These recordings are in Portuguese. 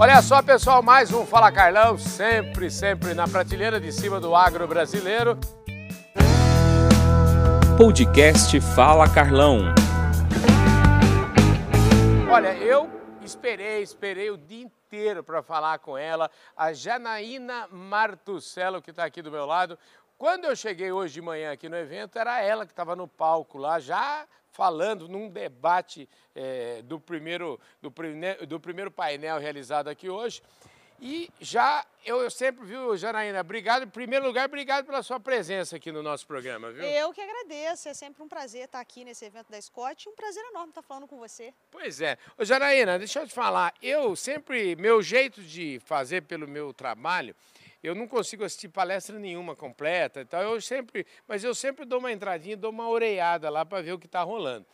Olha só, pessoal, mais um Fala Carlão, sempre, sempre na prateleira de cima do agro brasileiro. Podcast Fala Carlão. Olha, eu esperei, esperei o dia inteiro para falar com ela, a Janaína Martucelo, que está aqui do meu lado. Quando eu cheguei hoje de manhã aqui no evento, era ela que estava no palco lá, já falando num debate é, do, primeiro, do, do primeiro painel realizado aqui hoje. E já, eu, eu sempre, viu, Janaína, obrigado, em primeiro lugar, obrigado pela sua presença aqui no nosso programa, viu? Eu que agradeço, é sempre um prazer estar aqui nesse evento da Scott, um prazer enorme estar falando com você. Pois é. Ô, Janaína, deixa eu te falar, eu sempre, meu jeito de fazer pelo meu trabalho, eu não consigo assistir palestra nenhuma completa, então eu sempre, mas eu sempre dou uma entradinha, dou uma oreada lá para ver o que está rolando.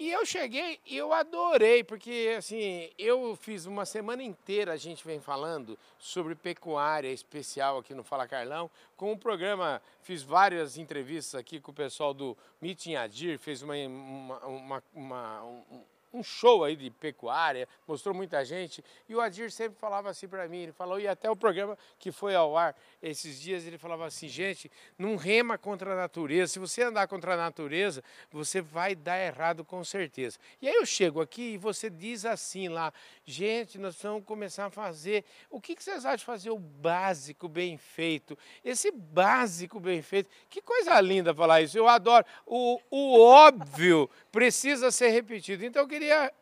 E eu cheguei e eu adorei, porque assim, eu fiz uma semana inteira, a gente vem falando sobre pecuária especial aqui no Fala Carlão, com o programa, fiz várias entrevistas aqui com o pessoal do Meeting Adir, fez uma, uma, uma, uma um, um show aí de pecuária, mostrou muita gente, e o Adir sempre falava assim para mim, ele falou, e até o programa que foi ao ar esses dias, ele falava assim, gente, não rema contra a natureza, se você andar contra a natureza, você vai dar errado com certeza. E aí eu chego aqui e você diz assim lá, gente, nós vamos começar a fazer, o que, que vocês acham de fazer o básico bem feito? Esse básico bem feito, que coisa linda falar isso, eu adoro, o, o óbvio precisa ser repetido, então eu queria queria,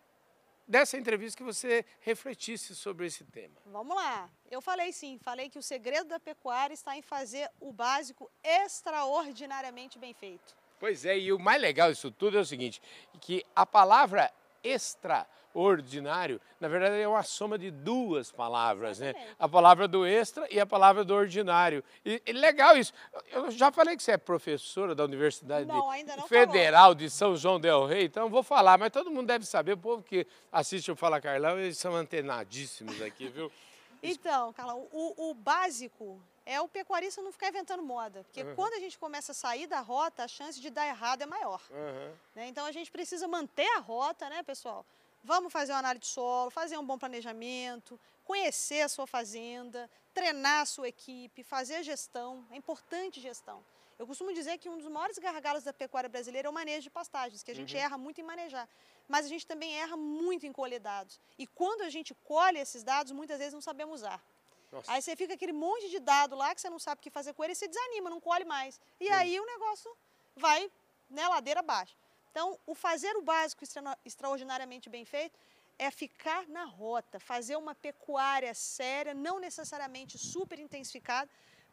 dessa entrevista, que você refletisse sobre esse tema. Vamos lá. Eu falei sim, falei que o segredo da pecuária está em fazer o básico extraordinariamente bem feito. Pois é, e o mais legal disso tudo é o seguinte, que a palavra extraordinário, na verdade, é uma soma de duas palavras, né? A palavra do extra e a palavra do ordinário. E, e legal isso. Eu já falei que você é professora da Universidade não, Federal falou. de São João del Rei, então vou falar, mas todo mundo deve saber, o povo que assiste o Fala Carlão, eles são antenadíssimos aqui, viu? Então, Carlão, o, o básico é o pecuarista não ficar inventando moda. Porque uhum. quando a gente começa a sair da rota, a chance de dar errado é maior. Uhum. Né? Então a gente precisa manter a rota, né, pessoal? Vamos fazer uma análise de solo, fazer um bom planejamento, conhecer a sua fazenda, treinar a sua equipe, fazer gestão. É importante gestão. Eu costumo dizer que um dos maiores gargalos da pecuária brasileira é o manejo de pastagens, que a gente uhum. erra muito em manejar. Mas a gente também erra muito em colher dados. E quando a gente colhe esses dados, muitas vezes não sabemos usar. Nossa. Aí você fica aquele monte de dado lá que você não sabe o que fazer com ele e você desanima, não colhe mais. E aí o negócio vai né, ladeira abaixo. Então, o fazer o básico extra, extraordinariamente bem feito é ficar na rota, fazer uma pecuária séria, não necessariamente super intensificada,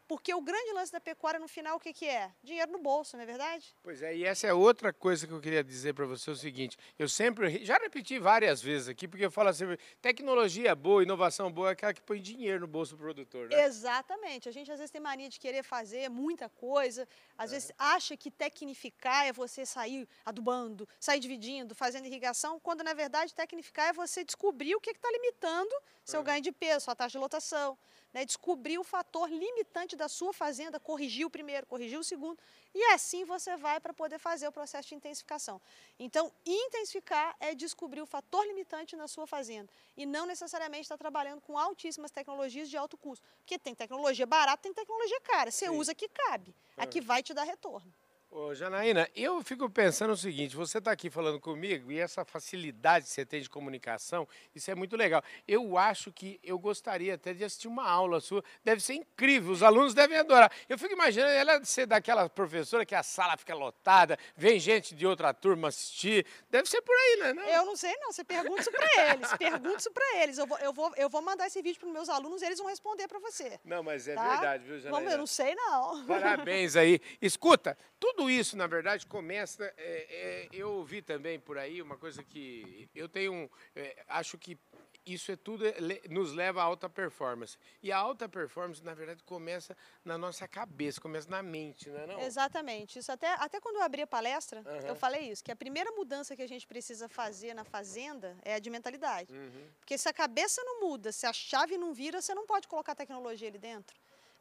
porque o grande lance da pecuária no final, o que, que é? Dinheiro no bolso, não é verdade? Pois é, e essa é outra coisa que eu queria dizer para você: é o seguinte, eu sempre, já repeti várias vezes aqui, porque eu falo assim: tecnologia boa, inovação boa é aquela que põe dinheiro no bolso do produtor, né? Exatamente. A gente às vezes tem mania de querer fazer muita coisa, às vezes acha que tecnificar é você sair adubando, sair dividindo, fazendo irrigação, quando na verdade tecnificar é você descobrir o que está limitando seu ganho de peso, sua taxa de lotação né, descobrir o fator limitante da sua fazenda, corrigir o primeiro, corrigir o segundo, e assim você vai para poder fazer o processo de intensificação. Então, intensificar é descobrir o fator limitante na sua fazenda e não necessariamente estar tá trabalhando com altíssimas tecnologias de alto custo, porque tem tecnologia barata, tem tecnologia cara, você Sim. usa que cabe, a que vai te dar retorno. Ô, Janaína, eu fico pensando o seguinte: você está aqui falando comigo e essa facilidade que você tem de comunicação, isso é muito legal. Eu acho que eu gostaria até de assistir uma aula sua, deve ser incrível, os alunos devem adorar. Eu fico imaginando ela ser daquela professora que a sala fica lotada, vem gente de outra turma assistir, deve ser por aí, né? Não? Eu não sei, não. Você pergunta isso para eles, pergunta isso para eles. Eu vou, eu, vou, eu vou mandar esse vídeo para os meus alunos e eles vão responder para você. Não, mas é tá? verdade, viu, Janaína? Vamos, eu não sei, não. Parabéns aí. Escuta, tudo tudo isso, na verdade, começa. É, é, eu ouvi também por aí uma coisa que eu tenho. É, acho que isso é tudo é, nos leva à alta performance. E a alta performance, na verdade, começa na nossa cabeça, começa na mente, não é não? Exatamente. Isso até, até quando eu abri a palestra, uhum. eu falei isso, que a primeira mudança que a gente precisa fazer na fazenda é a de mentalidade. Uhum. Porque se a cabeça não muda, se a chave não vira, você não pode colocar tecnologia ali dentro.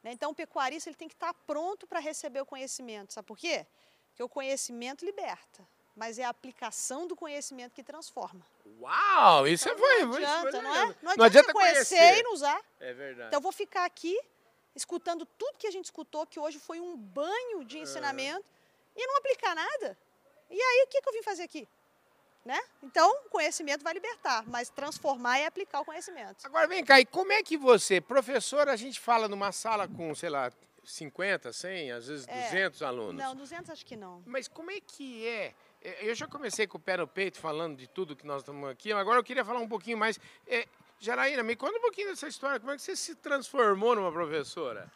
Né? Então, o pecuarista ele tem que estar pronto para receber o conhecimento. Sabe por quê? Porque o conhecimento liberta. mas é a aplicação do conhecimento que transforma. Uau, isso então, foi, não adianta, foi não é? Não adianta, não adianta conhecer, conhecer e não usar. É verdade. Então eu vou ficar aqui escutando tudo que a gente escutou, que hoje foi um banho de ensinamento, e não aplicar nada. E aí, o que, que eu vim fazer aqui? Né? Então, o conhecimento vai libertar, mas transformar é aplicar o conhecimento. Agora vem cá, e como é que você, professor, a gente fala numa sala com, sei lá, 50, 100, às vezes É, 200 alunos. Não, 200 acho que não. Mas como é que é? É, Eu já comecei com o pé no peito falando de tudo que nós estamos aqui, agora eu queria falar um pouquinho mais. É, me conta um pouquinho dessa história. Como é que você se transformou numa professora?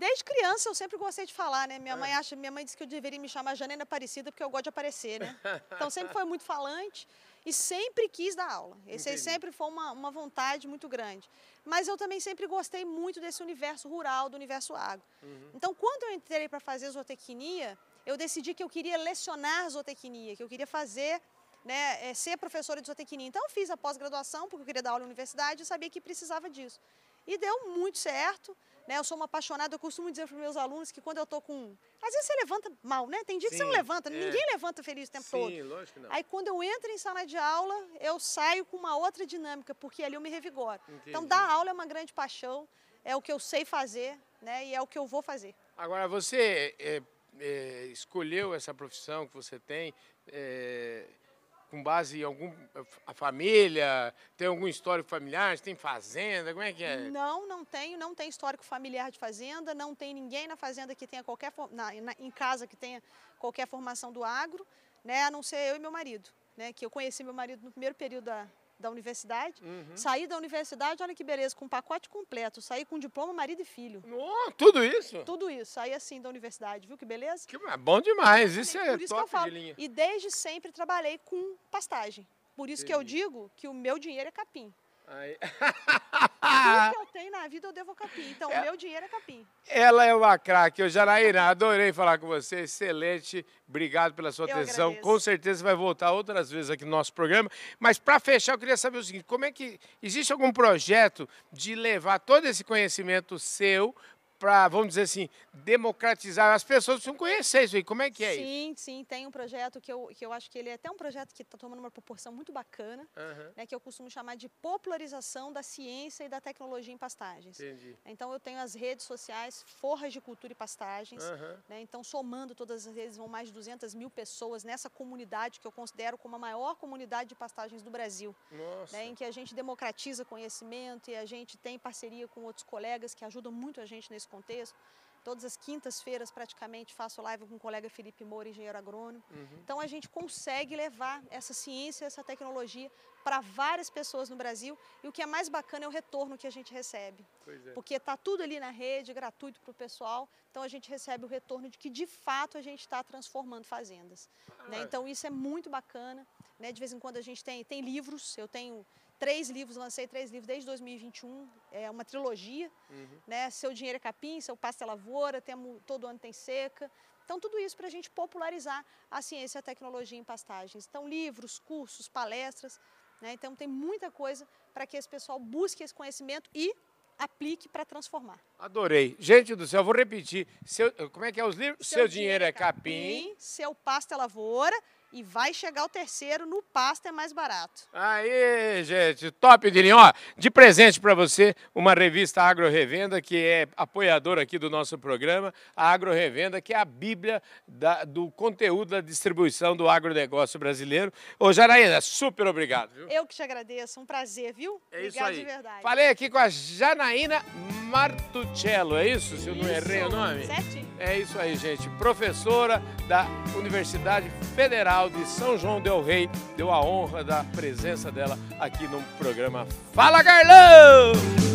Desde criança eu sempre gostei de falar, né? Minha mãe acha, minha mãe disse que eu deveria me chamar Janaína Aparecida porque eu gosto de aparecer, né? Então sempre foi muito falante e sempre quis dar aula. Esse aí sempre foi uma, uma vontade muito grande. Mas eu também sempre gostei muito desse universo rural, do universo agro. Então quando eu entrei para fazer zootecnia, eu decidi que eu queria lecionar zootecnia, que eu queria fazer, né, eh, ser professora de zootecnia. Então eu fiz a pós-graduação porque eu queria dar aula na universidade e sabia que precisava disso. E deu muito certo. Né? Eu sou uma apaixonada, eu costumo dizer para os meus alunos que quando eu estou com. Às vezes você levanta mal, né? Tem dia que você não Sim, levanta, é. ninguém levanta feliz o tempo todo. Sim, lógico que não. Aí quando eu entro em sala de aula, eu saio com uma outra dinâmica, porque ali eu me revigoro. Então Entendi. dar aula é uma grande paixão, é o que eu sei fazer, né? E é o que eu vou fazer. Agora, você é, é, escolheu essa profissão que você tem é, com base em algum. a família? Tem algum histórico familiar? Tem fazenda? Como é que é? Não, não tenho, não tem histórico familiar de fazenda, não tem ninguém na fazenda que tenha qualquer na, na- em casa que tenha qualquer formação do agro, né? A não ser eu e meu marido, né? Que eu conheci meu marido no primeiro período da, da universidade. Uhum. Saí da universidade, olha que beleza, com um pacote completo, saí com diploma, marido e filho. Oh, tudo isso? Tudo isso, saí assim da universidade, viu que beleza? Que bom demais, isso é Por isso que eu falo. E desde sempre trabalhei com pastagem. Por isso que eu Entendi. digo que o meu dinheiro é capim. Aí- Tudo que eu tenho na vida eu devo capim. Então, É. o meu dinheiro é capim. Ela é uma craque. Ô, Janaína, adorei falar com você. Excelente. Obrigado pela sua Eu atenção. agradeço. Com certeza vai voltar outras vezes aqui no nosso programa. Mas para fechar, eu queria saber o seguinte: como é que. Existe algum projeto de levar todo esse conhecimento seu para, vamos dizer assim, democratizar? As pessoas precisam conhecer isso aí. Como é que é isso? sim, sim, tem um projeto que eu, que eu acho que ele é até um projeto que está tomando uma proporção muito bacana, Aham, né, que eu costumo chamar de popularização da ciência e da tecnologia em pastagens. entendi. Então, eu tenho as redes sociais Forras de Cultura e Pastagens. Aham. né, Então, somando todas as redes, vão mais de 200 mil pessoas nessa comunidade que eu considero como a maior comunidade de pastagens do Brasil. Nossa. né, em que a gente democratiza conhecimento e a gente tem parceria com outros colegas que ajudam muito a gente nesse contexto. Todas as quintas-feiras, praticamente, faço live com o colega Felipe Moura, engenheiro agrônomo. Uhum. Então, a gente consegue levar essa ciência, essa tecnologia para várias pessoas no Brasil. E o que é mais bacana é o retorno que a gente recebe. Pois é. Porque está tudo ali na rede, gratuito para o pessoal. Então, a gente recebe o retorno de que, de fato, a gente está transformando fazendas. né? Ah. Então, isso é muito bacana. né? De vez em quando, a gente tem, tem livros. Eu tenho três livros, lancei três livros desde 2021. É uma trilogia. Uhum. Né? Seu Dinheiro é Capim, Seu Pasto é Lavoura, temos, todo ano tem seca. Então, tudo isso para a gente popularizar a ciência e a tecnologia em pastagens. Então, livros, cursos, palestras. Né? Então, tem muita coisa para que esse pessoal busque esse conhecimento e aplique para transformar. Adorei. Gente do céu, vou repetir. Seu, como é que é os livros? Seu, dinheiro é capim. Seu pasto é lavoura e vai chegar o terceiro, no pasto é mais barato. Aí, gente, top de linha. Ó, de presente para você, uma revista Agro Revenda, que é apoiadora aqui do nosso programa. A Agro Revenda, que é a bíblia da- do conteúdo da distribuição do agronegócio brasileiro. Ô, Janaína, super obrigado, viu? Eu que te agradeço, um prazer, viu? É isso Obrigado aí. de verdade. Falei aqui com a Janaína Martuccello, é isso? Se eu não errei o Isso, nome? Certinho. É isso aí, gente. Professora da Universidade Federal de São João del Rei deu a honra da presença dela aqui no programa Fala Carlão!